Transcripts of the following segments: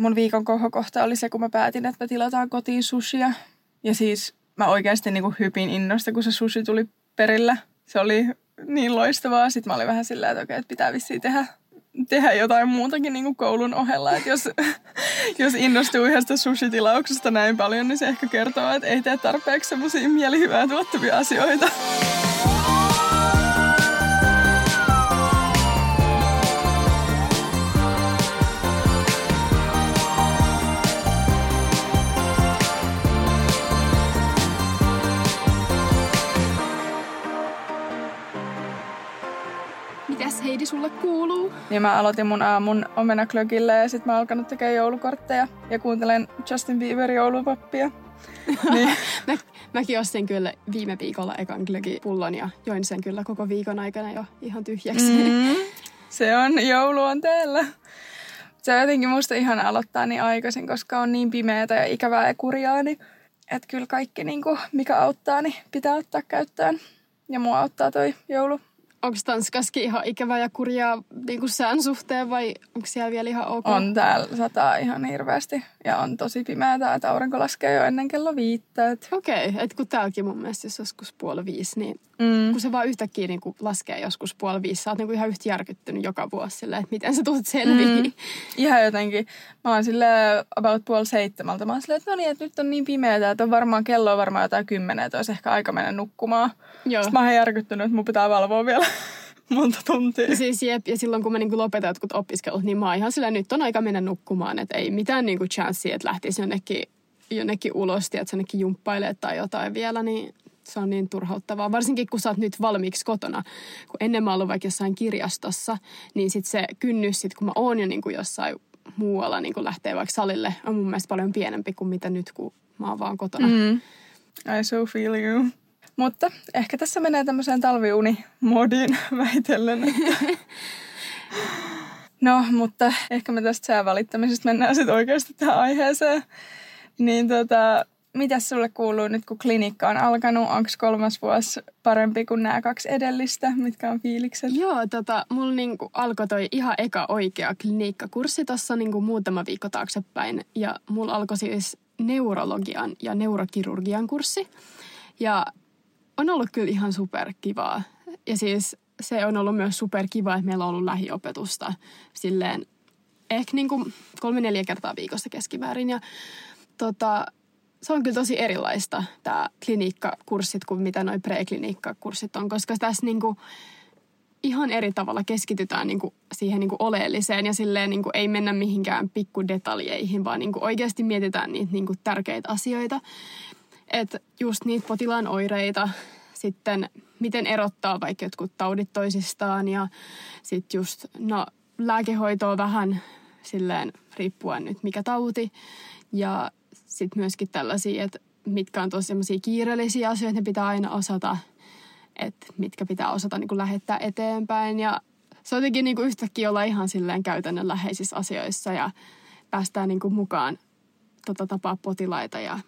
mun viikon kohokohta oli se, kun mä päätin, että me tilataan kotiin sushia. Ja siis mä oikeasti niin kuin hypin innosta, kun se sushi tuli perillä. Se oli niin loistavaa. Sitten mä olin vähän silleen, että okei, että pitää vissiin tehdä, tehdä jotain muutakin niin kuin koulun ohella. Että jos, jos innostuu yhdestä sushi-tilauksesta näin paljon, niin se ehkä kertoo, että ei tee tarpeeksi semmoisia mielihyvää tuottavia asioita. Sulle kuuluu? Niin mä aloitin mun aamun omenaklökillä ja sitten mä alkanut tekemään joulukortteja ja kuuntelen Justin Bieberin joulupappia. niin. mä, mäkin ostin kyllä viime viikolla ekan pullon ja join sen kyllä koko viikon aikana jo ihan tyhjäksi. Mm, se on, joulu on täällä. Se on jotenkin musta ihan aloittaa niin aikaisin, koska on niin pimeätä ja ikävää ja kurjaa, niin että kyllä kaikki, niin kuin, mikä auttaa, niin pitää ottaa käyttöön. Ja mua auttaa toi joulu onko Tanskaskin ihan ikävä ja kurjaa niin kuin sään suhteen vai onko siellä vielä ihan ok? On täällä sataa ihan hirveästi ja on tosi pimeää, että aurinko laskee jo ennen kello viittä. Okei, okay, että kun täälläkin mun mielestä jos joskus puoli viisi, niin mm. kun se vaan yhtäkkiä niin kuin laskee joskus puoli viisi, sä oot niin ihan yhtä järkyttynyt joka vuosi silleen, että miten sä tulet selviin. Mm. Ihan jotenkin. Mä oon sille about puoli seitsemältä. Mä oon silleen, että no niin, että nyt on niin pimeää, että on varmaan kello on varmaan jotain kymmenen, että olisi ehkä aika mennä nukkumaan. Joo. Sitten mä oon järkyttynyt, että mun pitää valvoa vielä monta tuntia. Siis jep, ja silloin kun mä niin lopetan jotkut opiskelut, niin mä oon ihan silleen, nyt on aika mennä nukkumaan. Että ei mitään niin chanssia, että lähtisi jonnekin, jonnekin ulos, että jonnekin jumppailee tai jotain vielä, niin se on niin turhauttavaa. Varsinkin kun sä oot nyt valmiiksi kotona. Kun ennen mä oon vaikka jossain kirjastossa, niin sit se kynnys, sit kun mä oon jo niin kuin jossain muualla niin kuin lähtee vaikka salille, on mun mielestä paljon pienempi kuin mitä nyt, kun mä oon vaan kotona. Mm. I so feel you. Mutta ehkä tässä menee tämmöiseen talviuni-modiin väitellen. no, mutta ehkä me tästä säävälittämisestä mennään sitten oikeasti tähän aiheeseen. Niin tota, mitä sulle kuuluu nyt, kun klinikka on alkanut? Onko kolmas vuosi parempi kuin nämä kaksi edellistä? Mitkä on fiilikset? Joo, tota, mulla niinku alkoi toi ihan eka oikea klinikkakurssi tuossa niinku muutama viikko taaksepäin. Ja mulla alkoi siis neurologian ja neurokirurgian kurssi. Ja on ollut kyllä ihan superkivaa. Ja siis se on ollut myös superkiva, että meillä on ollut lähiopetusta silleen ehkä niin kuin kolme-neljä kertaa viikossa keskimäärin. Ja tota, se on kyllä tosi erilaista, tämä klinikkakurssit, kuin mitä noi preklinikkakurssit on, koska tässä niin kuin ihan eri tavalla keskitytään niin kuin siihen niin kuin oleelliseen ja silleen niin kuin ei mennä mihinkään pikkudetaljeihin, vaan niin kuin oikeasti mietitään niitä niin kuin tärkeitä asioita. Että just niitä potilaan oireita, sitten miten erottaa vaikka jotkut taudit toisistaan ja sitten just no, lääkehoitoa vähän silleen riippuen nyt mikä tauti. Ja sitten myöskin tällaisia, että mitkä on tosi sellaisia kiireellisiä asioita, ne pitää aina osata, että mitkä pitää osata niin kuin lähettää eteenpäin. Ja se on jotenkin niin kuin yhtäkkiä olla ihan silleen käytännönläheisissä asioissa ja päästään niin kuin mukaan tota tapaa potilaita ja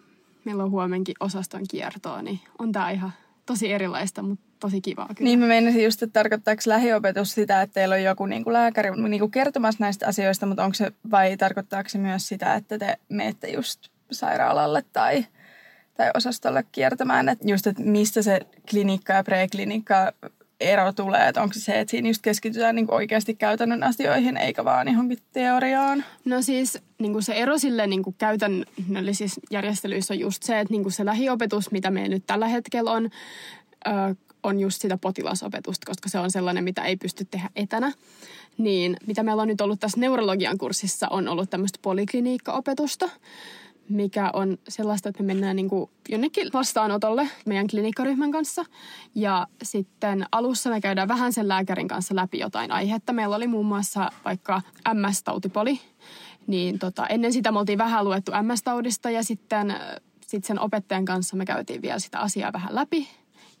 meillä on huomenkin osaston kiertoa, niin on tämä ihan tosi erilaista, mutta tosi kivaa kyllä. Niin mä meinasin just, että tarkoittaako lähiopetus sitä, että teillä on joku niin kuin lääkäri niin kuin kertomassa näistä asioista, mutta onko se, vai tarkoittaako se myös sitä, että te menette just sairaalalle tai, tai osastolle kiertämään, että just, että mistä se klinikka ja preklinikka ero tulee, että onko se se, että siinä just keskitytään niin oikeasti käytännön asioihin, eikä vaan johonkin teoriaan? No siis niin kuin se ero sille niin kuin käytännöllisissä järjestelyissä on just se, että niin kuin se lähiopetus, mitä meillä nyt tällä hetkellä on, ö, on just sitä potilasopetusta, koska se on sellainen, mitä ei pysty tehdä etänä. Niin mitä meillä on nyt ollut tässä neurologian kurssissa, on ollut tämmöistä polikliniikkaopetusta mikä on sellaista, että me mennään niin kuin jonnekin vastaanotolle meidän klinikkaryhmän kanssa. Ja sitten alussa me käydään vähän sen lääkärin kanssa läpi jotain aihetta. Meillä oli muun muassa vaikka MS-tautipoli. Niin tota, ennen sitä me oltiin vähän luettu MS-taudista ja sitten sit sen opettajan kanssa me käytiin vielä sitä asiaa vähän läpi.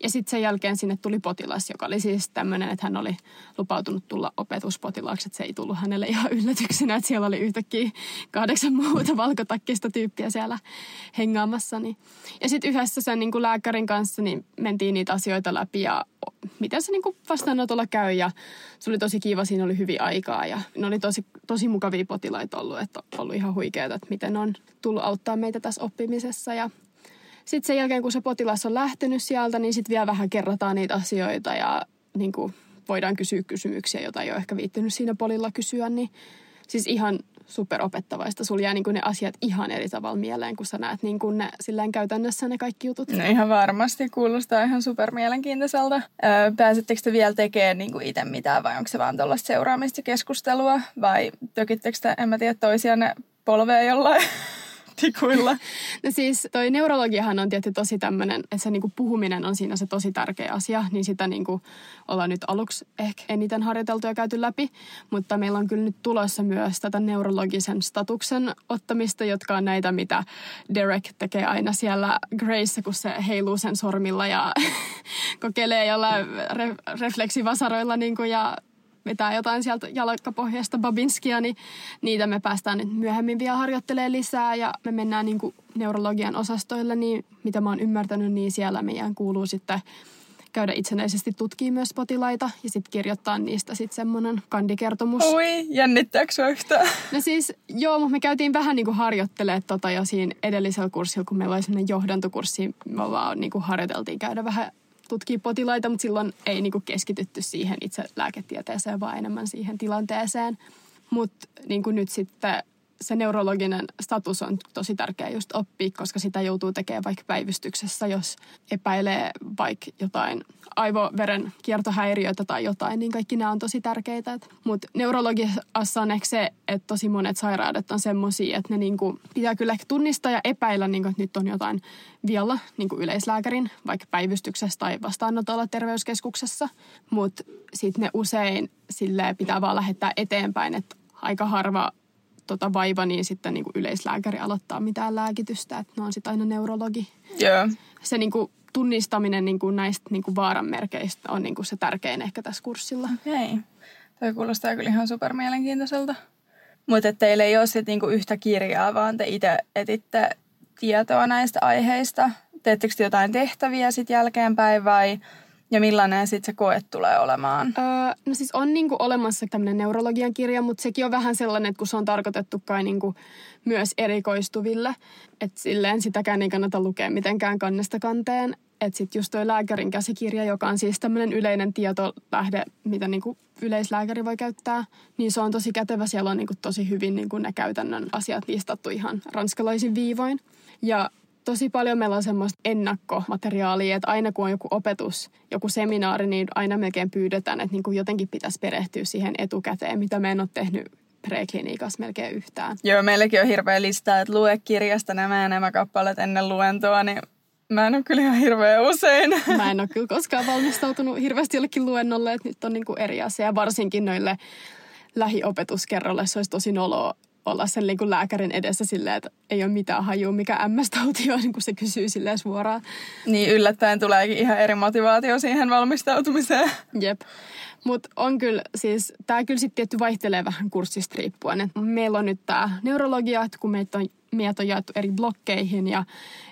Ja sitten sen jälkeen sinne tuli potilas, joka oli siis tämmöinen, että hän oli lupautunut tulla opetuspotilaaksi. Että se ei tullut hänelle ihan yllätyksenä, että siellä oli yhtäkkiä kahdeksan muuta valkotakkista tyyppiä siellä hengaamassa. Ja sitten yhdessä sen niin kuin lääkärin kanssa niin mentiin niitä asioita läpi ja miten se niin kuin vastaanotolla käy. Ja se oli tosi kiva, siinä oli hyvin aikaa ja ne oli tosi, tosi mukavia potilaita ollut. Että ollut ihan huikeaa, että miten on tullut auttaa meitä tässä oppimisessa. Ja sitten sen jälkeen, kun se potilas on lähtenyt sieltä, niin sitten vielä vähän kerrataan niitä asioita ja niin kuin voidaan kysyä kysymyksiä, joita ei ole ehkä viittynyt siinä polilla kysyä. Niin siis ihan superopettavaista. Sulla jää niin kuin ne asiat ihan eri tavalla mieleen, kun sä näet niin kuin ne silleen käytännössä ne kaikki jutut. No ihan varmasti. Kuulostaa ihan super mielenkiintoiselta. Öö, pääsettekö te vielä tekemään niin kuin itse mitään vai onko se vaan tuollaista seuraamista keskustelua? Vai tökittekö te, en mä tiedä, toisianne polvea jollain tikuilla. No siis toi neurologiahan on tietysti tosi tämmöinen, että se niinku puhuminen on siinä se tosi tärkeä asia, niin sitä niinku ollaan nyt aluksi ehkä eniten harjoiteltu ja käyty läpi, mutta meillä on kyllä nyt tulossa myös tätä neurologisen statuksen ottamista, jotka on näitä, mitä Derek tekee aina siellä Grace, kun se heiluu sen sormilla ja kokeilee jollain re- refleksivasaroilla niinku ja vetää jotain sieltä jalkapohjasta Babinskia, niin niitä me päästään nyt myöhemmin vielä harjoittelemaan lisää ja me mennään niin kuin neurologian osastoille, niin mitä mä oon ymmärtänyt, niin siellä meidän kuuluu sitten käydä itsenäisesti tutkii myös potilaita ja sitten kirjoittaa niistä sitten semmoinen kandikertomus. Oi, jännittääkö yhtään? No siis joo, mutta me käytiin vähän niin kuin harjoittelemaan tota jo siinä edellisellä kurssilla, kun meillä oli semmoinen johdantokurssi, me vaan niin kuin harjoiteltiin käydä vähän tutkii potilaita, mutta silloin ei niinku keskitytty siihen itse lääketieteeseen, vaan enemmän siihen tilanteeseen. Mutta niinku nyt sitten se neurologinen status on tosi tärkeä just oppia, koska sitä joutuu tekemään vaikka päivystyksessä, jos epäilee vaikka jotain aivoveren kiertohäiriöitä tai jotain, niin kaikki nämä on tosi tärkeitä. Mutta neurologiassa on ehkä se, että tosi monet sairaudet on semmoisia, että ne niinku pitää kyllä tunnistaa ja epäillä, niinku, että nyt on jotain vialla niinku yleislääkärin, vaikka päivystyksessä tai vastaanotolla terveyskeskuksessa. Mutta sitten ne usein sille pitää vaan lähettää eteenpäin, että aika harva tota vaiva, niin sitten niin kuin yleislääkäri aloittaa mitään lääkitystä, että ne on sitten aina neurologi. Joo. Se niin kuin tunnistaminen niin kuin näistä niin kuin vaaranmerkeistä on niin kuin se tärkein ehkä tässä kurssilla. Okei. Toi kuulostaa kyllä ihan super mielenkiintoiselta. Mutta teillä ei ole sitten niinku yhtä kirjaa, vaan te itse etitte tietoa näistä aiheista. Teettekö te jotain tehtäviä sitten jälkeenpäin vai ja millainen sitten se koe tulee olemaan? Öö, no siis on niinku olemassa tämmöinen neurologian kirja, mutta sekin on vähän sellainen, että kun se on tarkoitettu kai niinku myös erikoistuville, että silleen sitäkään ei kannata lukea mitenkään kannesta kanteen. Että sitten just tuo lääkärin käsikirja, joka on siis tämmöinen yleinen tietolähde, mitä niinku yleislääkäri voi käyttää, niin se on tosi kätevä. Siellä on niinku tosi hyvin niinku ne käytännön asiat listattu ihan ranskalaisin viivoin. Ja tosi paljon meillä on semmoista ennakkomateriaalia, että aina kun on joku opetus, joku seminaari, niin aina melkein pyydetään, että niin kuin jotenkin pitäisi perehtyä siihen etukäteen, mitä me en ole tehnyt prekliniikassa melkein yhtään. Joo, meilläkin on hirveä lista, että lue kirjasta nämä ja nämä kappaleet ennen luentoa, niin mä en ole kyllä ihan hirveän usein. Mä en ole kyllä koskaan valmistautunut hirveästi jollekin luennolle, että nyt on niin kuin eri asia. Varsinkin noille lähiopetuskerrolle se olisi tosi noloa olla sen niin kuin lääkärin edessä silleen, että ei ole mitään hajua, mikä MS-tauti on, kuin se kysyy silleen suoraan. Niin yllättäen tuleekin ihan eri motivaatio siihen valmistautumiseen. Jep. Mutta on kyllä, siis tämä kyllä sitten tietty vaihtelee vähän kurssista riippuen. Et meillä on nyt tämä neurologia, että kun meitä on, meitä on jaettu eri blokkeihin ja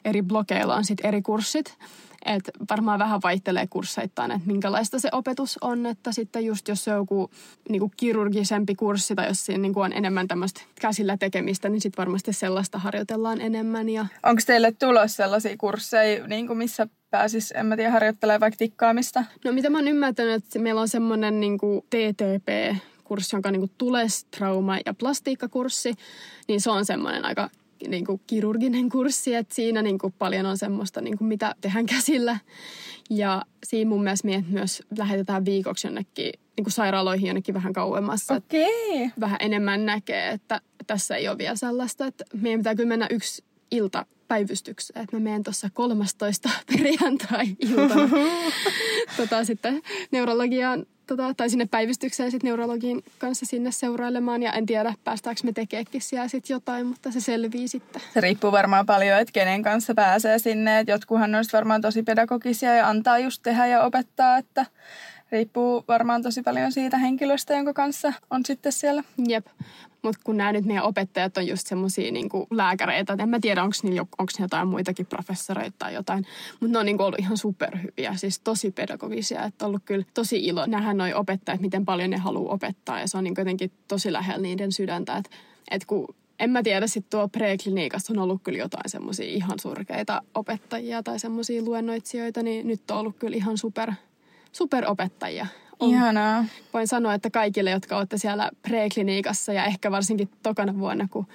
eri blokeilla on sitten eri kurssit. Et varmaan vähän vaihtelee kursseittain, että minkälaista se opetus on. Että sitten just jos se on joku niinku kirurgisempi kurssi tai jos siinä niinku on enemmän tämmöistä käsillä tekemistä, niin sitten varmasti sellaista harjoitellaan enemmän. Ja... Onko teille tulossa sellaisia kursseja, niin kuin missä pääsis, en mä tiedä, harjoittelemaan vaikka tikkaamista? No mitä mä oon ymmärtänyt, että meillä on semmoinen niinku TTP, kurssi, jonka niin tulestrauma- ja plastiikkakurssi, niin se on semmoinen aika niin kuin kirurginen kurssi, että siinä niin kuin paljon on semmoista, niin kuin mitä tehdään käsillä. Ja siinä mun mielestä meidät myös lähetetään viikoksi jonnekin niin kuin sairaaloihin jonnekin vähän kauemmassa. Okei. Vähän enemmän näkee, että tässä ei ole vielä sellaista, että meidän pitää kyllä mennä yksi ilta päivystykseen. Että mä menen tuossa 13 perjantai-iltana tota, sitten neurologiaan tota, tai sinne päivystykseen sit neurologin kanssa sinne seurailemaan. Ja en tiedä, päästäänkö me tekeekin siellä sit jotain, mutta se selvii sitten. Se riippuu varmaan paljon, että kenen kanssa pääsee sinne. Et jotkuhan on varmaan tosi pedagogisia ja antaa just tehdä ja opettaa, että riippuu varmaan tosi paljon siitä henkilöstä, jonka kanssa on sitten siellä. Jep. Mutta kun nämä nyt meidän opettajat on just semmoisia niinku lääkäreitä, en mä tiedä, onko niillä, jotain muitakin professoreita tai jotain, mutta ne on niinku ollut ihan superhyviä, siis tosi pedagogisia, että on ollut kyllä tosi ilo nähdä noi opettajat, miten paljon ne haluaa opettaa ja se on niinku jotenkin tosi lähellä niiden sydäntä, että et kun en mä tiedä, sitten tuo prekliniikassa on ollut kyllä jotain semmoisia ihan surkeita opettajia tai semmoisia luennoitsijoita, niin nyt on ollut kyllä ihan super, superopettajia on, Ihanaa. Voin sanoa, että kaikille, jotka olette siellä prekliniikassa ja ehkä varsinkin tokana vuonna, kun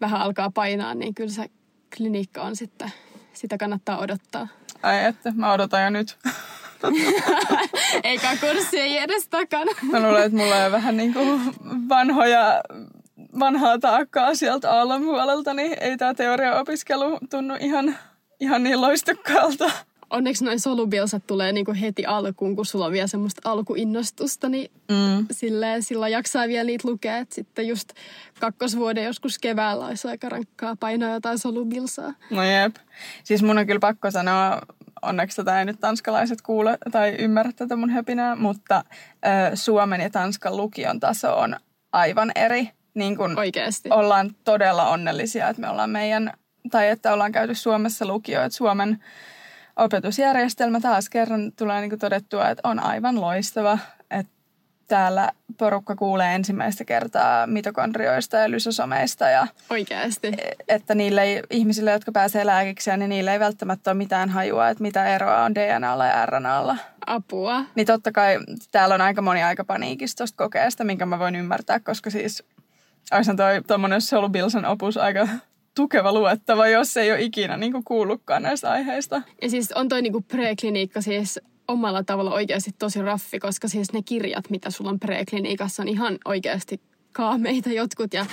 vähän alkaa painaa, niin kyllä se klinikka on sitten, sitä kannattaa odottaa. Ai että, mä odotan jo nyt. Eikä kurssi ei edes takana. Mä luulen, että mulla on vähän niin kuin vanhoja, vanhaa taakkaa sieltä aallon puolelta, niin ei tämä teoriaopiskelu tunnu ihan, ihan niin loistukkaalta onneksi noin solubilsat tulee niinku heti alkuun, kun sulla on vielä semmoista alkuinnostusta, niin mm. silleen, sillä jaksaa vielä niitä lukea. Et sitten just kakkosvuoden joskus keväällä olisi aika rankkaa painaa jotain solubilsaa. No jep. Siis mun on kyllä pakko sanoa, onneksi tätä ei nyt tanskalaiset kuule tai ymmärrä tätä mun höpinää, mutta ö, Suomen ja Tanskan lukion taso on aivan eri. Niin kun Oikeasti. Ollaan todella onnellisia, että me ollaan meidän, tai että ollaan käyty Suomessa lukio, että Suomen opetusjärjestelmä taas kerran tulee niin todettua, että on aivan loistava, että täällä porukka kuulee ensimmäistä kertaa mitokondrioista ja lysosomeista. Ja Oikeasti. Että niille ei, ihmisille, jotka pääsee lääkikseen, niin niille ei välttämättä ole mitään hajua, että mitä eroa on DNAlla ja RNAlla. Apua. Niin totta kai täällä on aika moni aika paniikista tuosta kokeesta, minkä mä voin ymmärtää, koska siis olisihan toi tuommoinen Solubilsan opus aika tukeva luettava, jos ei ole ikinä niin kuin kuullutkaan näistä aiheista. Ja siis on toi niin kuin prekliniikka siis omalla tavalla oikeasti tosi raffi, koska siis ne kirjat, mitä sulla on prekliniikassa, on ihan oikeasti kaameita jotkut ja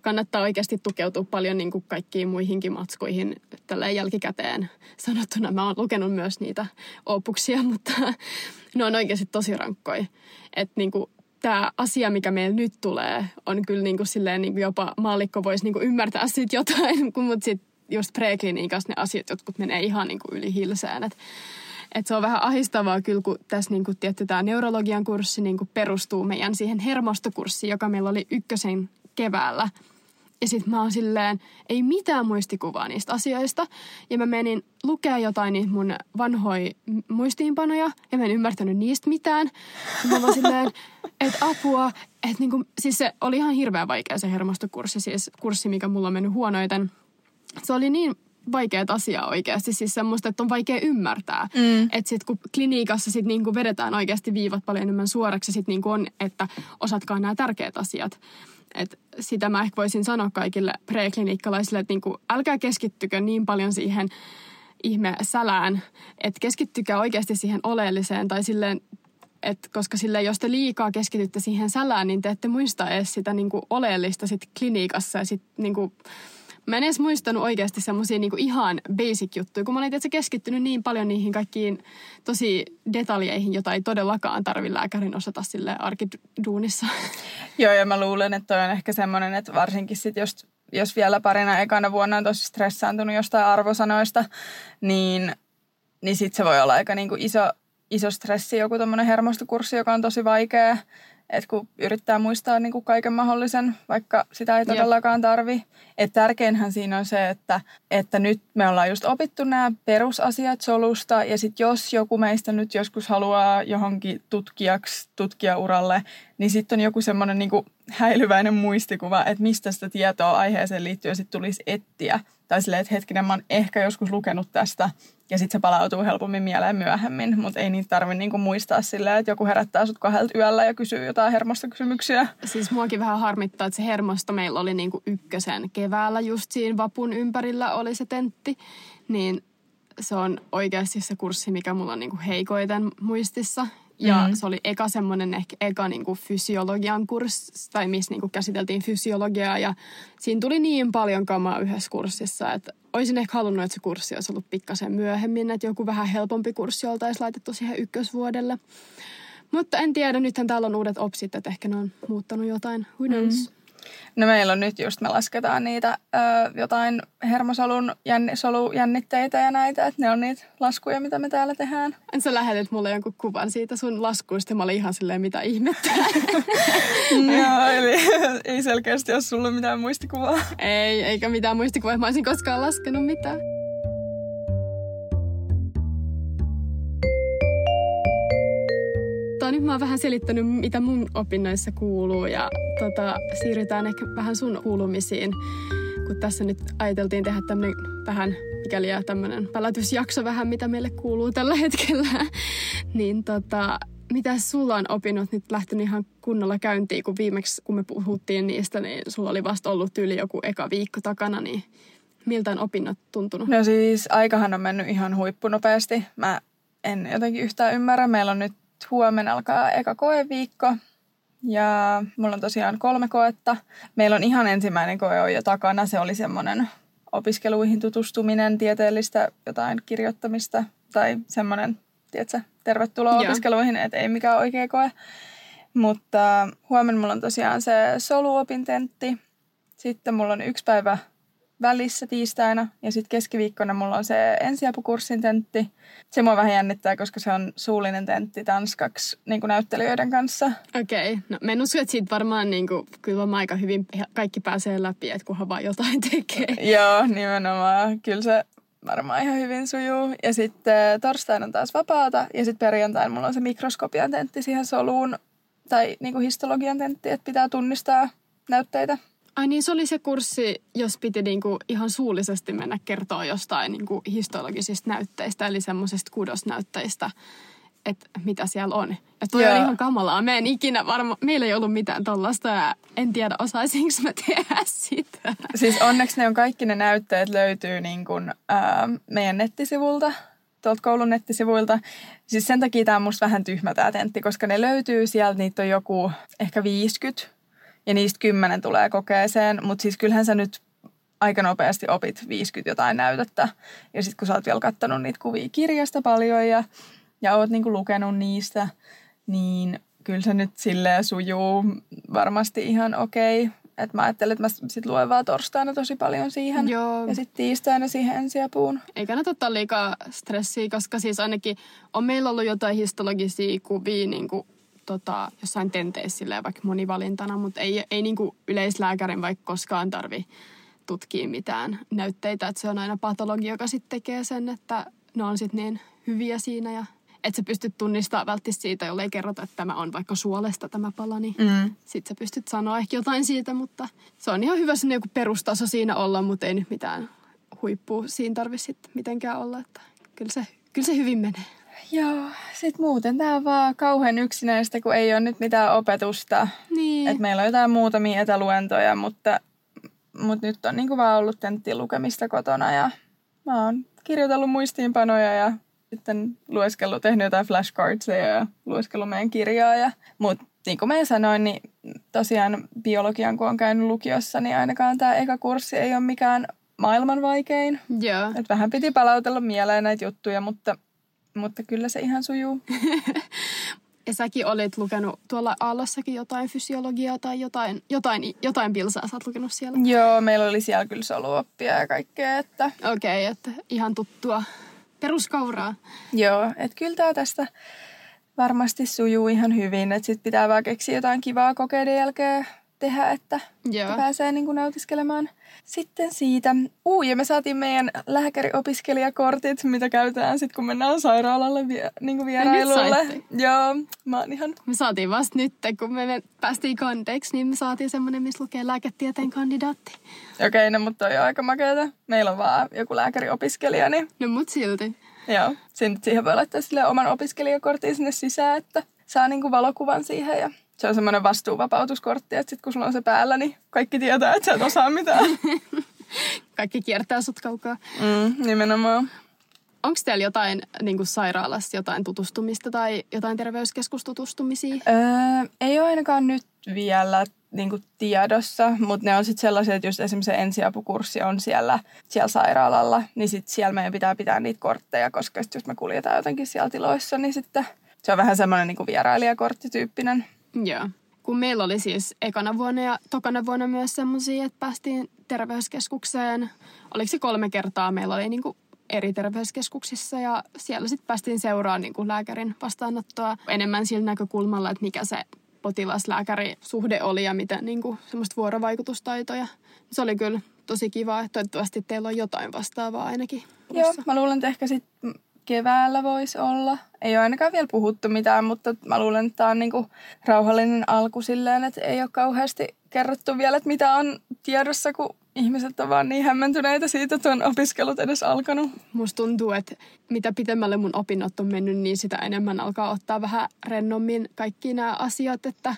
kannattaa oikeasti tukeutua paljon niin kuin kaikkiin muihinkin matskuihin tällä jälkikäteen sanottuna. Mä oon lukenut myös niitä opuksia, mutta ne on oikeasti tosi rankkoja. Että niin kuin tämä asia, mikä meillä nyt tulee, on kyllä niin kuin silleen niin kuin jopa maallikko voisi niin kuin ymmärtää siitä jotain, mutta sitten just prekliniikassa ne asiat jotkut menee ihan niin kuin yli hilseen. Et, et se on vähän ahistavaa kyllä, kun tässä niin kuin, tietty tämä neurologian kurssi niin kuin perustuu meidän siihen hermostokurssiin, joka meillä oli ykkösen keväällä – ja sitten mä oon silleen, ei mitään muistikuvaa niistä asioista. Ja mä menin lukea jotain niitä mun vanhoja muistiinpanoja, ja mä en ymmärtänyt niistä mitään. Ja mä vaan silleen, että apua, että niinku, siis se oli ihan hirveän vaikea se hermostokurssi, siis kurssi, mikä mulla on mennyt huonoiten. Se oli niin vaikeat asiaa oikeasti, siis semmoista, että on vaikea ymmärtää. Mm. Että sitten kun kliniikassa sit niinku vedetään oikeasti viivat paljon enemmän suoraksi, sit niinku on, että osatkaa nämä tärkeät asiat. Et sitä mä ehkä voisin sanoa kaikille preklinikkalaisille, että niinku, älkää keskittykö niin paljon siihen ihme sälään, että keskittykää oikeasti siihen oleelliseen tai silleen, et koska sille jos te liikaa keskitytte siihen sälään, niin te ette muista edes sitä niinku oleellista sit kliniikassa ja sit niinku, Mä en edes muistanut oikeasti semmoisia niinku ihan basic juttuja, kun mä olin tietysti keskittynyt niin paljon niihin kaikkiin tosi detaljeihin, jota ei todellakaan tarvi lääkärin osata sille arkiduunissa. Joo, ja mä luulen, että toi on ehkä semmoinen, että varsinkin sit jos, jos vielä parina ekana vuonna on tosi stressaantunut jostain arvosanoista, niin, niin sit se voi olla aika niinku iso, iso stressi, joku tommonen hermostokurssi, joka on tosi vaikea että kun yrittää muistaa niin kuin kaiken mahdollisen, vaikka sitä ei todellakaan tarvi. Että tärkeinhän siinä on se, että, että nyt me ollaan just opittu nämä perusasiat solusta ja sitten jos joku meistä nyt joskus haluaa johonkin tutkijaksi, tutkijauralle, niin sitten on joku semmoinen niin häilyväinen muistikuva, että mistä sitä tietoa aiheeseen liittyen sitten tulisi etsiä. Tai silleen, että hetkinen, mä oon ehkä joskus lukenut tästä ja sitten se palautuu helpommin mieleen myöhemmin, mutta ei niitä tarvitse niinku muistaa silleen, että joku herättää sut kahdelta yöllä ja kysyy jotain hermostokysymyksiä. Siis muakin vähän harmittaa, että se hermosto meillä oli niinku ykkösen keväällä just siinä vapun ympärillä oli se tentti, niin se on oikeasti se kurssi, mikä mulla on niinku heikoiten muistissa. Ja mm. se oli eka semmoinen ehkä eka niinku fysiologian kurssi, tai missä niinku käsiteltiin fysiologiaa. Ja siinä tuli niin paljon kamaa yhdessä kurssissa, että olisin ehkä halunnut, että se kurssi olisi ollut pikkasen myöhemmin. Että joku vähän helpompi kurssi oltaisiin laitettu siihen ykkösvuodelle. Mutta en tiedä, nythän täällä on uudet opsit, että ehkä ne on muuttanut jotain. Who knows? Mm. No meillä on nyt just, me lasketaan niitä ö, jotain hermosolun jänni, solujännitteitä ja näitä, että ne on niitä laskuja, mitä me täällä tehdään. En sä lähetit mulle jonkun kuvan siitä sun laskuista ja mä olin ihan silleen, mitä ihmettä. Joo, eli ei selkeästi ole sulla mitään muistikuvaa. ei, eikä mitään muistikuvaa, mä olisin koskaan laskenut mitään. Nyt mä oon vähän selittänyt, mitä mun opinnoissa kuuluu ja tota, siirrytään ehkä vähän sun kuulumisiin. Kun tässä nyt ajateltiin tehdä tämmönen vähän, mikäli jää tämmönen pälätysjakso vähän, mitä meille kuuluu tällä hetkellä. niin tota, mitä sulla on opinnot nyt lähtenyt ihan kunnolla käyntiin, kun viimeksi kun me puhuttiin niistä, niin sulla oli vasta ollut yli joku eka viikko takana, niin miltä on opinnot tuntunut? No siis aikahan on mennyt ihan huippunopeasti. Mä en jotenkin yhtään ymmärrä. Meillä on nyt huomenna alkaa eka koeviikko. Ja mulla on tosiaan kolme koetta. Meillä on ihan ensimmäinen koe on jo takana. Se oli semmoinen opiskeluihin tutustuminen, tieteellistä jotain kirjoittamista tai semmoinen, tiedätkö, tervetuloa Joo. opiskeluihin, että ei mikään oikea koe. Mutta huomenna mulla on tosiaan se soluopintentti. Sitten mulla on yksi päivä välissä tiistaina ja sitten keskiviikkona mulla on se ensiapukurssin tentti. Se mua vähän jännittää, koska se on suullinen tentti tanskaksi niin kuin näyttelijöiden kanssa. Okei, okay. no mä en usko, että siitä varmaan niin kuin, kyllä aika hyvin kaikki pääsee läpi, että kunhan vaan jotain tekee. Joo, nimenomaan. Kyllä se varmaan ihan hyvin sujuu. Ja sitten torstaina on taas vapaata ja sitten perjantaina mulla on se mikroskopian tentti siihen soluun tai niin kuin histologian tentti, että pitää tunnistaa näytteitä. Ai niin, se oli se kurssi, jos piti niinku ihan suullisesti mennä kertoa jostain niinku histologisista näytteistä, eli semmoisista kudosnäytteistä, että mitä siellä on. Ja toi on ihan kamalaa. Mä en ikinä varma, meillä ei ollut mitään tollasta ja en tiedä osaisinko mä tehdä sitä. Siis onneksi ne on kaikki ne näytteet löytyy niin kuin, ää, meidän nettisivulta, tuolta koulun nettisivuilta. Siis sen takia tämä on musta vähän tyhmä tämä tentti, koska ne löytyy sieltä, niitä on joku ehkä 50 ja niistä kymmenen tulee kokeeseen, mutta siis kyllähän sä nyt aika nopeasti opit 50 jotain näytettä. Ja sitten kun sä oot vielä kattanut niitä kuvia kirjasta paljon ja, ja oot niinku lukenut niistä, niin kyllä se nyt silleen sujuu varmasti ihan okei. Okay. Et mä ajattelin, että mä sit luen vaan torstaina tosi paljon siihen. Joo. Ja sitten tiistaina siihen ensiapuun. Ei kannata ottaa liikaa stressiä, koska siis ainakin on meillä ollut jotain histologisia kuvia niin kuin tota, jossain tenteissä silleen, vaikka monivalintana, mutta ei, ei niin kuin yleislääkärin vaikka koskaan tarvi tutkia mitään näytteitä. Että se on aina patologi, joka sitten tekee sen, että ne on sitten niin hyviä siinä ja että sä pystyt tunnistamaan välttämättä siitä, jollei kerrota, että tämä on vaikka suolesta tämä pala, niin mm. sit sä pystyt sanoa ehkä jotain siitä, mutta se on ihan hyvä se joku perustaso siinä olla, mutta ei nyt mitään huippua siinä tarvitse mitenkään olla, että kyllä se, kyllä se hyvin menee. Joo, sit muuten tää on vaan kauhean yksinäistä, kun ei ole nyt mitään opetusta. Niin. Et meillä on jotain muutamia etäluentoja, mutta, mutta nyt on niinku vaan ollut tenttiin lukemista kotona ja mä oon kirjoitellut muistiinpanoja ja sitten lueskellut, tehnyt jotain flashcardseja ja lueskellut meidän kirjaa. Ja, mutta niin kuin mä sanoin, niin tosiaan biologian kun on käynyt lukiossa, niin ainakaan tämä eka kurssi ei ole mikään maailman vaikein. Joo. Et vähän piti palautella mieleen näitä juttuja, mutta mutta kyllä se ihan sujuu. ja säkin olit lukenut tuolla Aallossakin jotain fysiologiaa tai jotain, jotain, jotain pilsaa sä oot lukenut siellä. Joo, meillä oli siellä kyllä soluoppia ja kaikkea. Että... Okei, okay, että ihan tuttua peruskauraa. Joo, että kyllä tämä tästä varmasti sujuu ihan hyvin. Että sitten pitää vaan keksiä jotain kivaa kokeiden jälkeen tehdä, että Joo. pääsee niin kuin nautiskelemaan. Sitten siitä, uu, ja me saatiin meidän lääkäriopiskelijakortit, mitä käytetään sitten, kun mennään sairaalalle vie, niin kuin vierailulle. Joo, mä oon ihan... Me saatiin vasta nyt, kun me päästiin kandeiksi, niin me saatiin semmoinen, missä lukee lääketieteen kandidaatti. Okei, okay, no mutta on jo aika makeata. Meillä on vaan joku lääkäriopiskelija, niin... No mut silti. Joo, siihen voi laittaa sille oman opiskelijakortin sinne sisään, että saa niinku valokuvan siihen ja se on semmoinen vastuuvapautuskortti, että sit kun sulla on se päällä, niin kaikki tietää, että sä et osaa mitään. kaikki kiertää sut kaukaa. Mm, nimenomaan. Onko teillä jotain niin kuin sairaalassa jotain tutustumista tai jotain terveyskeskustutustumisia? Öö, ei ole ainakaan nyt vielä niin kuin tiedossa, mutta ne on sitten sellaisia, että just esimerkiksi se ensiapukurssi on siellä, siellä sairaalalla, niin sitten siellä meidän pitää pitää niitä kortteja, koska jos me kuljetaan jotenkin siellä tiloissa, niin sitten se on vähän semmoinen niin kuin vierailijakorttityyppinen. Joo. Kun meillä oli siis ekana vuonna ja tokana vuonna myös semmoisia, että päästiin terveyskeskukseen. Oliko se kolme kertaa? Meillä oli niin kuin eri terveyskeskuksissa ja siellä sitten päästiin seuraamaan niin kuin lääkärin vastaanottoa enemmän sillä näkökulmalla, että mikä se potilaslääkärisuhde oli ja miten niin kuin, semmoista vuorovaikutustaitoja. Se oli kyllä tosi kiva, että toivottavasti teillä on jotain vastaavaa ainakin. Joo, mä luulen, että ehkä sitten keväällä voisi olla. Ei ole ainakaan vielä puhuttu mitään, mutta mä luulen, että tämä on niinku rauhallinen alku silleen, että ei ole kauheasti kerrottu vielä, että mitä on tiedossa, kun ihmiset on vaan niin hämmentyneitä siitä, että on opiskelut edes alkanut. Musta tuntuu, että mitä pitemmälle mun opinnot on mennyt, niin sitä enemmän alkaa ottaa vähän rennommin kaikki nämä asiat, että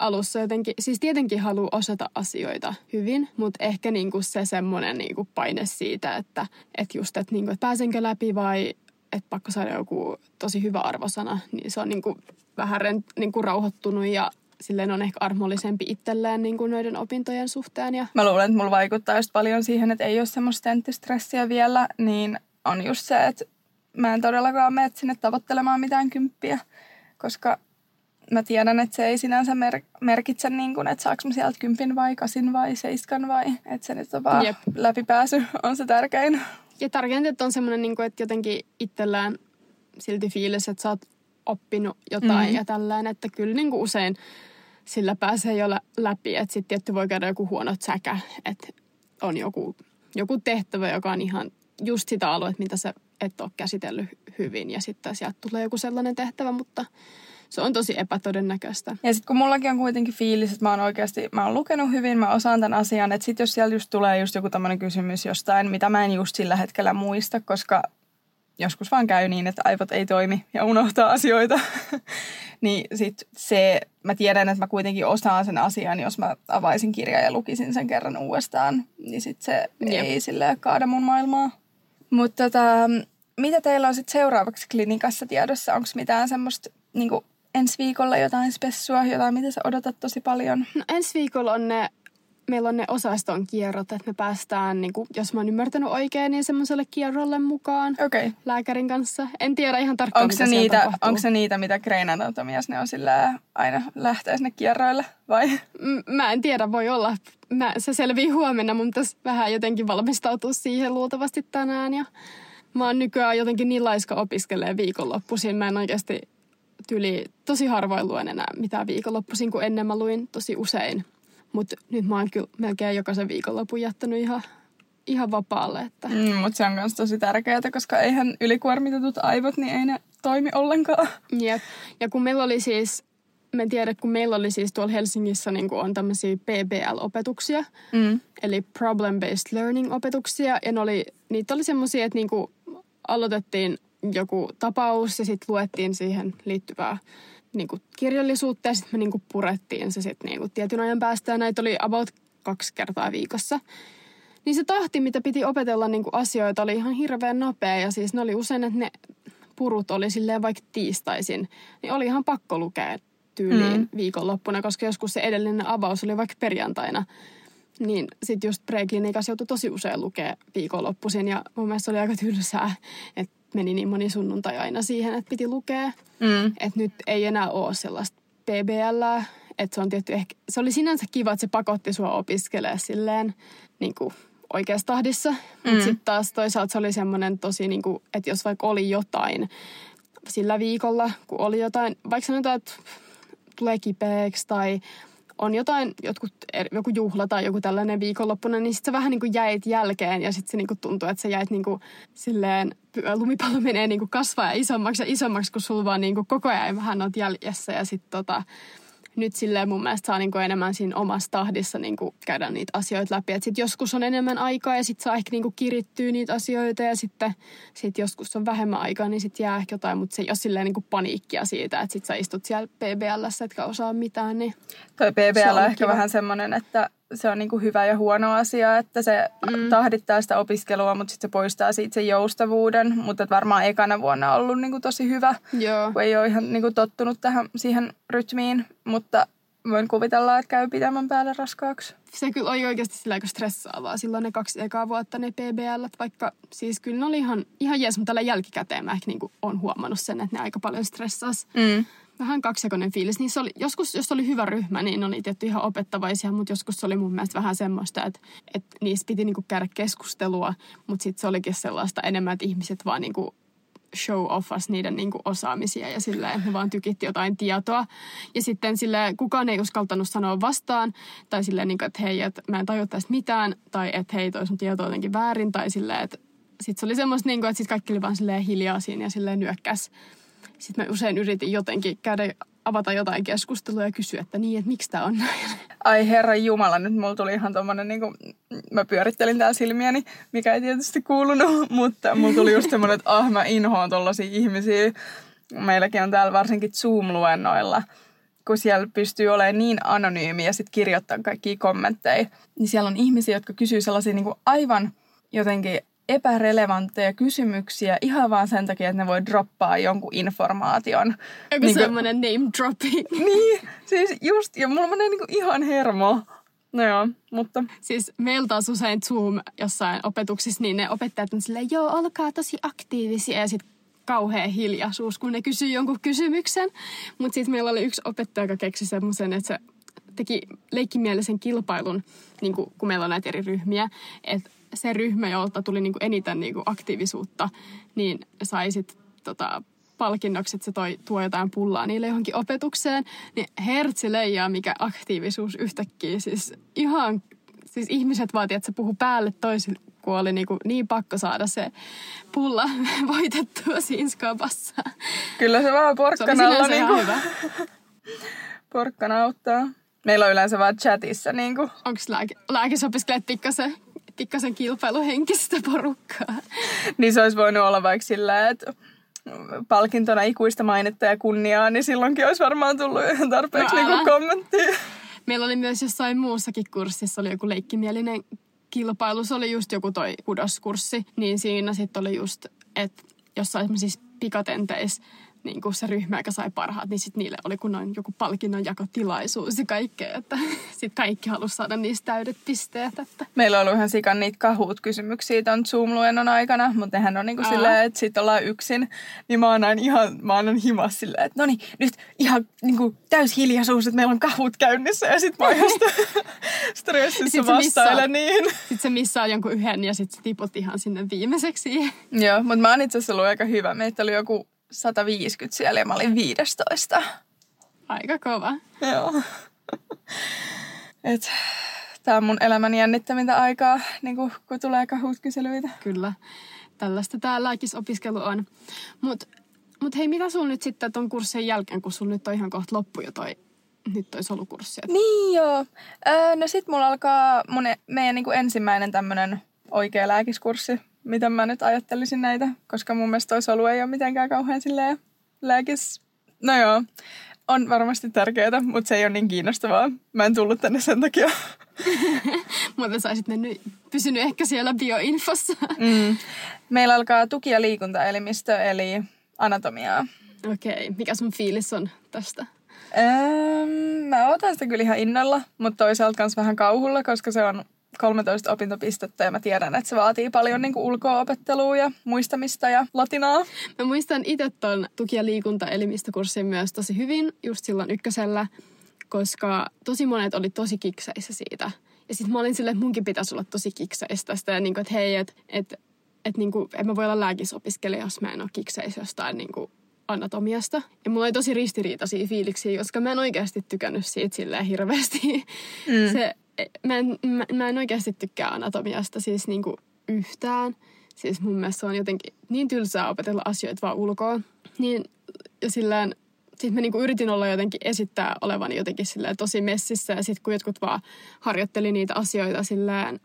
alussa jotenkin, siis tietenkin haluaa osata asioita hyvin, mutta ehkä niinku se semmoinen niinku paine siitä, että, että just, että, niinku, että pääsenkö läpi vai että pakko saada joku tosi hyvä arvosana, niin se on niinku vähän rent, niinku rauhoittunut ja silleen on ehkä armollisempi itselleen niin kuin noiden opintojen suhteen. Ja... Mä luulen, että mulla vaikuttaa just paljon siihen, että ei ole semmoista tenttistressiä vielä, niin on just se, että mä en todellakaan mene sinne tavoittelemaan mitään kymppiä, koska mä tiedän, että se ei sinänsä mer- merkitse, niin kuin, että saako mä sieltä kympin vai kasin vai seiskan vai, että se nyt on vaan Jep. läpipääsy on se tärkein. Ja tärkeintä, että on semmoinen, niin kuin, että jotenkin itsellään silti fiilis, että sä oot oppinut jotain mm. ja tällään, että kyllä niin kuin usein sillä pääsee jo läpi, että sitten tietty voi käydä joku huono säkä, että on joku, joku tehtävä, joka on ihan just sitä aluetta, mitä sä et ole käsitellyt hyvin ja sitten sieltä tulee joku sellainen tehtävä, mutta se on tosi epätodennäköistä. Ja sitten kun mullakin on kuitenkin fiilis, että mä oon oikeasti, mä oon lukenut hyvin, mä osaan tämän asian, että sitten jos siellä just tulee just joku tämmöinen kysymys jostain, mitä mä en just sillä hetkellä muista, koska joskus vaan käy niin, että aivot ei toimi ja unohtaa asioita. niin sit se, mä tiedän, että mä kuitenkin osaan sen asian, jos mä avaisin kirjan ja lukisin sen kerran uudestaan, niin sit se Jep. ei sille kaada mun maailmaa. Mutta tota, mitä teillä on sitten seuraavaksi klinikassa tiedossa? Onko mitään semmoista niin ensi viikolla jotain spessua, jotain mitä sä odotat tosi paljon? No ensi viikolla on ne meillä on ne osaston kierrot, että me päästään, niin kuin, jos mä oon ymmärtänyt oikein, niin semmoiselle kierrolle mukaan okay. lääkärin kanssa. En tiedä ihan tarkkaan, onko se niitä, Onko se niitä, mitä Crane Anatomias ne on sillä aina lähtee sinne kierroille, vai? M- mä en tiedä, voi olla. Mä, se selvii huomenna, mun pitäisi vähän jotenkin valmistautua siihen luultavasti tänään. Ja mä oon nykyään jotenkin niin laiska opiskelee viikonloppuisin. Mä en oikeasti tyli tosi harvoin luen enää mitään viikonloppuisin, kun ennen mä luin tosi usein – mutta nyt mä oon kyllä melkein jokaisen viikonlopun jättänyt ihan, ihan vapaalle. Että. Mm, mutta se on myös tosi tärkeää, koska eihän ylikuormitetut aivot, niin ei ne toimi ollenkaan. Jep. Ja kun meillä oli siis, mä en tiedä, kun meillä oli siis tuolla Helsingissä niin on tämmöisiä PBL-opetuksia, mm. eli Problem-Based Learning-opetuksia. Ja ne oli, niitä oli semmoisia, että niin aloitettiin joku tapaus ja sitten luettiin siihen liittyvää niin kuin kirjallisuutta ja sitten me niin kuin purettiin se sitten niin kuin tietyn ajan päästä ja näitä oli about kaksi kertaa viikossa. Niin se tahti, mitä piti opetella niin kuin asioita, oli ihan hirveän nopea ja siis ne oli usein, että ne purut oli silleen vaikka tiistaisin, niin oli ihan pakko lukea tyyliin mm. viikonloppuna, koska joskus se edellinen avaus oli vaikka perjantaina. Niin sitten just preklinikassa joutui tosi usein lukea viikonloppuisin ja mun mielestä oli aika tylsää, että meni niin moni sunnuntai aina siihen, että piti lukea. Mm. Että nyt ei enää ole sellaista PBL, että se on tietty ehkä, se oli sinänsä kiva, että se pakotti sua opiskelemaan silleen niin kuin oikeassa tahdissa. Mm. Mutta sitten taas toisaalta se oli semmoinen tosi, niin kuin, että jos vaikka oli jotain sillä viikolla, kun oli jotain, vaikka sanotaan, että tulee kipeäksi tai on jotain, jotkut, joku juhla tai joku tällainen viikonloppuna, niin sitten sä vähän niin kuin jäit jälkeen ja sitten se niin kuin tuntuu, että sä jäit niin kuin silleen, lumipallo menee niin kuin kasvaa ja isommaksi ja isommaksi, kun sulla vaan niin kuin koko ajan vähän on jäljessä ja sitten tota, nyt silleen mun mielestä saa niinku enemmän siinä omassa tahdissa niinku käydä niitä asioita läpi. Et sit joskus on enemmän aikaa ja sitten saa ehkä niinku kirittyä niitä asioita ja sitten sit joskus on vähemmän aikaa, niin sitten jää ehkä jotain, mutta se ei ole silleen niinku paniikkia siitä, että sitten sä istut siellä PBLssä, etkä osaa mitään. Niin Toi PBL on, on ehkä kiva. vähän semmoinen, että se on niin kuin hyvä ja huono asia, että se mm. tahdittaa sitä opiskelua, mutta sitten se poistaa siitä sen joustavuuden. Mutta varmaan ekana vuonna on ollut niin kuin tosi hyvä, Joo. kun ei ole ihan niin kuin tottunut tähän, siihen rytmiin. Mutta voin kuvitella, että käy pidemmän päälle raskaaksi. Se kyllä oli oikeasti sillä aika stressaavaa. Silloin ne kaksi ekaa vuotta ne PBL, vaikka siis kyllä ne oli ihan, ihan jees, mutta tällä jälkikäteen mä ehkä niinku on huomannut sen, että ne aika paljon stressas. Mm. Vähän kaksijakoinen fiilis. Se oli, joskus, jos oli hyvä ryhmä, niin oli tietty ihan opettavaisia, mutta joskus se oli mun mielestä vähän semmoista, että, että niistä piti niinku käydä keskustelua, mutta sitten se olikin sellaista enemmän, että ihmiset vaan niinku show offas niiden niin kuin osaamisia ja sillä, että ne vaan tykitti jotain tietoa. Ja sitten sille kukaan ei uskaltanut sanoa vastaan tai silleen, niin kuin, että hei, että mä en tajua tästä mitään tai että hei, toi sun tieto jotenkin väärin tai silleen, että sitten se oli semmoista, niin kuin, että sit kaikki oli vaan silleen hiljaa siinä ja silleen nyökkäs. Sitten mä usein yritin jotenkin käydä avata jotain keskustelua ja kysyä, että niin, että miksi tämä on näin. Ai herra Jumala, nyt mulla tuli ihan tommonen, niin kuin, mä pyörittelin täällä silmiäni, mikä ei tietysti kuulunut, mutta mulla tuli just semmoinen, että ah mä inhoan tollasia ihmisiä. Meilläkin on täällä varsinkin Zoom-luennoilla, kun siellä pystyy olemaan niin anonyymi ja sitten kirjoittaa kaikkia kommentteja, niin siellä on ihmisiä, jotka kysyy sellaisia niin kuin aivan jotenkin epärelevantteja kysymyksiä ihan vaan sen takia, että ne voi droppaa jonkun informaation. Joku niin semmoinen name dropping. Niin, siis just, ja mulla menee niinku ihan hermo. No joo, mutta... Siis meiltä taas usein Zoom jossain opetuksissa, niin ne opettajat on silleen, joo, olkaa tosi aktiivisia ja sitten kauhea hiljaisuus, kun ne kysyy jonkun kysymyksen. Mutta sitten meillä oli yksi opettaja, joka keksi semmoisen, että se teki leikkimielisen kilpailun, niin kun, kun meillä on näitä eri ryhmiä, että se ryhmä, jolta tuli niin kuin eniten niin kuin aktiivisuutta, niin sai sit, tota, palkinnoksi, että se toi, tuo jotain pullaa niille johonkin opetukseen, niin hertsi leijaa, mikä aktiivisuus yhtäkkiä. Siis ihan, siis ihmiset vaativat, että se puhuu päälle toisille, kun oli niin, kuin niin pakko saada se pulla voitettua siinä skabassa. Kyllä se vaan porkkanalla niin kuin... hyvä. Porkkana auttaa. Meillä on yleensä vaan chatissa niin kuin... Onko lääke, lääkesopiskelijat pikkasen pikkasen kilpailuhenkistä porukkaa. niin se olisi voinut olla vaikka sillä, että palkintona ikuista mainetta ja kunniaa, niin silloinkin olisi varmaan tullut ihan tarpeeksi no, niin kommenttia. Meillä oli myös jossain muussakin kurssissa oli joku leikkimielinen kilpailu. Se oli just joku toi kudoskurssi. Niin siinä sitten oli just, että jossain siis pikatenteissä niin kuin se ryhmä, joka sai parhaat, niin sitten niille oli kun noin joku palkinnonjakotilaisuus ja kaikkea, että sitten kaikki halusi saada niistä täydet pisteet. Että. Meillä on ollut ihan sikan niitä kahut kysymyksiä ton Zoom-luennon aikana, mutta nehän on niin kuin silleen, että sitten ollaan yksin, niin mä oon aina ihan, mä oon himas silleen, että no niin, nyt ihan niin kuin täys hiljaisuus, että meillä on kahut käynnissä ja sitten mä oon stressissä vastailen niin. Sitten se missaa jonkun yhden ja sitten se tiput ihan sinne viimeiseksi. Joo, mutta mä oon itse asiassa ollut aika hyvä. Meitä oli joku 150 siellä ja mä olin 15. Aika kova. Joo. Et, tää on mun elämän jännittävintä aikaa, niin kun, kun tulee kahut kyselyitä. Kyllä. Tällaista tää lääkisopiskelu on. Mut, mut hei, mitä sun nyt sitten ton kurssin jälkeen, kun sun nyt on ihan kohta loppu jo toi nyt toi solukurssi? Niin joo. Öö, no sit mulla alkaa mun, e- meidän niin ensimmäinen tämmönen oikea lääkiskurssi miten mä nyt ajattelisin näitä, koska mun mielestä toi solu ei ole mitenkään kauhean silleen lääkis... No joo, on varmasti tärkeää, mutta se ei ole niin kiinnostavaa. Mä en tullut tänne sen takia. mutta saisit mennyt, pysynyt ehkä siellä bioinfossa. mm. Meillä alkaa tuki- ja liikuntaelimistö, eli anatomiaa. Okei, okay. mikä sun fiilis on tästä? Öö, mä otan sitä kyllä ihan innolla, mutta toisaalta myös vähän kauhulla, koska se on 13 opintopistettä ja mä tiedän, että se vaatii paljon niin ulkoa-opettelua ja muistamista ja latinaa. Mä muistan itse ton tuki- ja liikuntaelimistökurssin myös tosi hyvin just silloin ykkösellä, koska tosi monet oli tosi kikseissä siitä. Ja sitten mä olin silleen, että munkin pitäisi olla tosi kikseistä tästä ja niin kuin, että hei, että et, et, niin kuin, en mä voi olla lääkisopiskelija, jos mä en ole kikseissä jostain niin kuin anatomiasta. Ja mulla oli tosi ristiriitaisia fiiliksiä, koska mä en oikeasti tykännyt siitä silleen hirveästi. Mm. Se mä en, mä, mä en oikeasti tykkää anatomiasta siis niinku yhtään. Siis mun mielestä se on jotenkin niin tylsää opetella asioita vaan ulkoa. Niin, ja silleen, sitten mä niinku yritin olla jotenkin esittää olevani jotenkin silleen tosi messissä. Ja sitten kun jotkut vaan harjoitteli niitä asioita silleen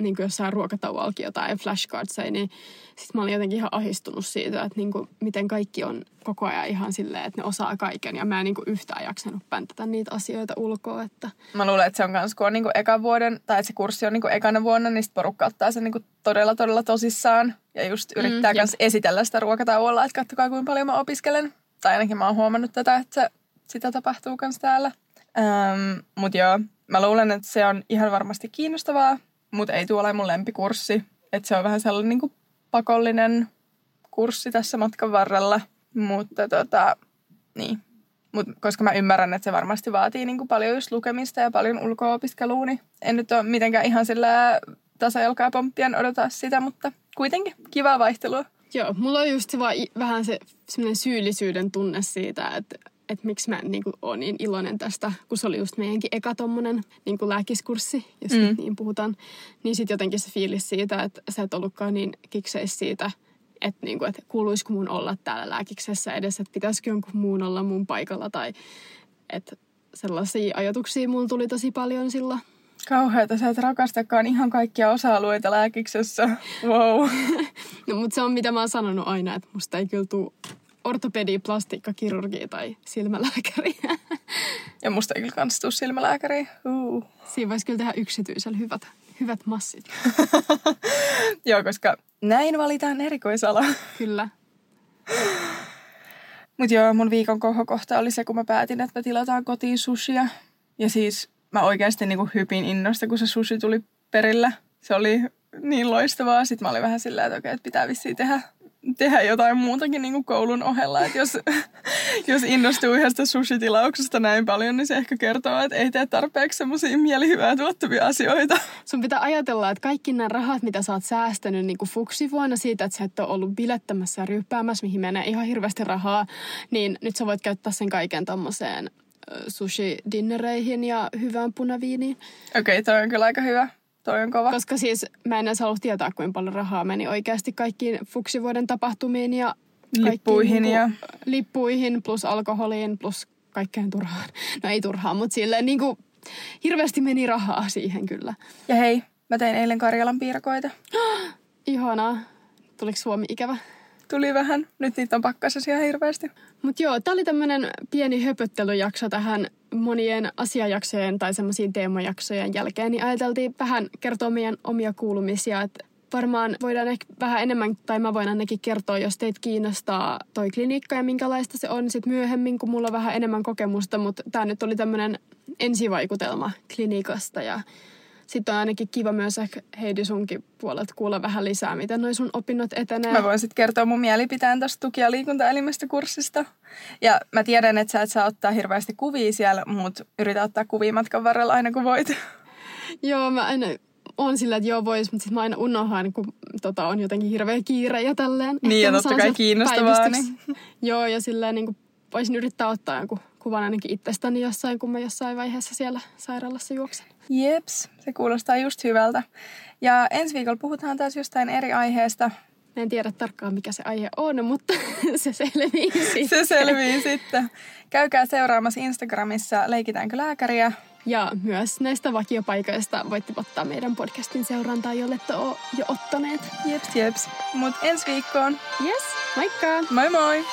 niin kuin jossain ruokatauollakin jotain flashcardseja, niin sitten mä olin jotenkin ihan ahistunut siitä, että niin kuin, miten kaikki on koko ajan ihan silleen, että ne osaa kaiken. Ja mä en niin kuin yhtään jaksanut päntätä niitä asioita ulkoa. Että... Mä luulen, että se on myös, kun on niin kuin ekan vuoden, tai että se kurssi on niin kuin ekana vuonna, niin sitten porukka ottaa sen niin kuin todella, todella tosissaan. Ja just yrittää mm, myös esitellä sitä ruokatauolla, että katsokaa kuinka paljon mä opiskelen. Tai ainakin mä oon huomannut tätä, että se, sitä tapahtuu myös täällä. Ähm, mutta joo, mä luulen, että se on ihan varmasti kiinnostavaa, mutta ei tuo ole mun lempikurssi. Että se on vähän sellainen niin kuin pakollinen kurssi tässä matkan varrella. Mutta tota, niin. Mut, koska mä ymmärrän, että se varmasti vaatii niin kuin paljon just lukemista ja paljon ulko-opiskelua, niin en nyt ole mitenkään ihan sillä tasajalkaa pomppien odota sitä, mutta kuitenkin kivaa vaihtelua. Joo, mulla on just se vaan vähän se syyllisyyden tunne siitä, että että miksi mä niin kuin, oon niin iloinen tästä, kun se oli just meidänkin eka tommonen niin kuin lääkiskurssi, jos mm. niin puhutaan. Niin sitten jotenkin se fiilis siitä, että sä et ollutkaan niin kikseis siitä, että, niin kuin, että kuuluisiko mun olla täällä lääkiksessä edes, että pitäisikö jonkun muun olla mun paikalla tai että sellaisia ajatuksia mulla tuli tosi paljon silloin. Kauheata, sä et rakastakaan ihan kaikkia osa-alueita lääkiksessä. Wow. no, mutta se on mitä mä oon sanonut aina, että musta ei kyllä tule ortopedi, plastiikka, kirurgi tai silmälääkäri. ja musta ei kyllä kans tuu silmälääkäri. Uh. Siinä voisi kyllä tehdä yksityisellä hyvät, hyvät massit. Joo, koska näin valitaan erikoisala. Kyllä. Mut joo, mun viikon kohokohta oli se, kun mä päätin, että me tilataan kotiin sushia. Ja siis mä oikeasti niinku hypin innosta, kun se sushi tuli perillä. Se oli niin loistavaa. Sitten mä olin vähän sillä, että okei, että pitää vissiin tehdä tehdä jotain muutakin niin kuin koulun ohella. Että jos, jos innostuu yhdestä sushitilauksesta näin paljon, niin se ehkä kertoo, että ei tee tarpeeksi semmoisia mielihyvää tuottavia asioita. Sun pitää ajatella, että kaikki nämä rahat, mitä sä oot säästänyt niin kuin fuksivuonna siitä, että sä et ole ollut bilettämässä ja ryppäämässä, mihin menee ihan hirveästi rahaa, niin nyt sä voit käyttää sen kaiken tommoseen sushi-dinnereihin ja hyvään punaviiniin. Okei, okay, toi on kyllä aika hyvä. Toi on kova. Koska siis mä en edes halua tietää, kuinka paljon rahaa meni oikeasti kaikkiin fuksivuoden tapahtumiin ja lippuihin, niin ja... lippuihin plus alkoholiin plus kaikkeen turhaan. No ei turhaan, mutta silleen niin kuin hirveästi meni rahaa siihen kyllä. Ja hei, mä tein eilen Karjalan piirakoita. Ihanaa. Tuliko Suomi ikävä? Tuli vähän. Nyt niitä on pakkasessa ihan hirveästi. Mutta joo, tää oli tämmönen pieni höpöttelyjakso tähän monien asiajaksojen tai semmoisiin teemajaksojen jälkeen, niin ajateltiin vähän kertoa meidän omia kuulumisia, että varmaan voidaan ehkä vähän enemmän, tai mä voin ainakin kertoa, jos teitä kiinnostaa toi klinikka ja minkälaista se on sitten myöhemmin, kun mulla on vähän enemmän kokemusta, mutta tämä nyt oli tämmöinen ensivaikutelma klinikasta ja sitten on ainakin kiva myös ehkä Heidi sunkin puolelta kuulla vähän lisää, miten noi sun opinnot etenee. Mä voin sitten kertoa mun mielipiteen tästä tuki- ja liikuntaelimestä kurssista. Ja mä tiedän, että sä et saa ottaa hirveästi kuvia siellä, mutta yritä ottaa kuvia matkan varrella aina kun voit. Joo, mä aina on sillä, että joo vois, mutta sitten mä aina unohan, kun tota, on jotenkin hirveä kiire ja tälleen. Niin, ja totta kai kiinnostavaa. Niin. joo, ja silleen niin kuin, voisin yrittää ottaa jonkun kuvan ainakin itsestäni jossain, kun mä jossain vaiheessa siellä sairaalassa juoksen. Jeps, se kuulostaa just hyvältä. Ja ensi viikolla puhutaan taas jostain eri aiheesta. Mä en tiedä tarkkaan, mikä se aihe on, mutta se selvii sitten. Se selvii sitten. Käykää seuraamassa Instagramissa Leikitäänkö lääkäriä. Ja myös näistä vakiopaikoista voitte ottaa meidän podcastin seurantaa, jolle te ole jo ottaneet. Jeps, jeps. Mut ensi viikkoon. Yes, moikka! Moi moi!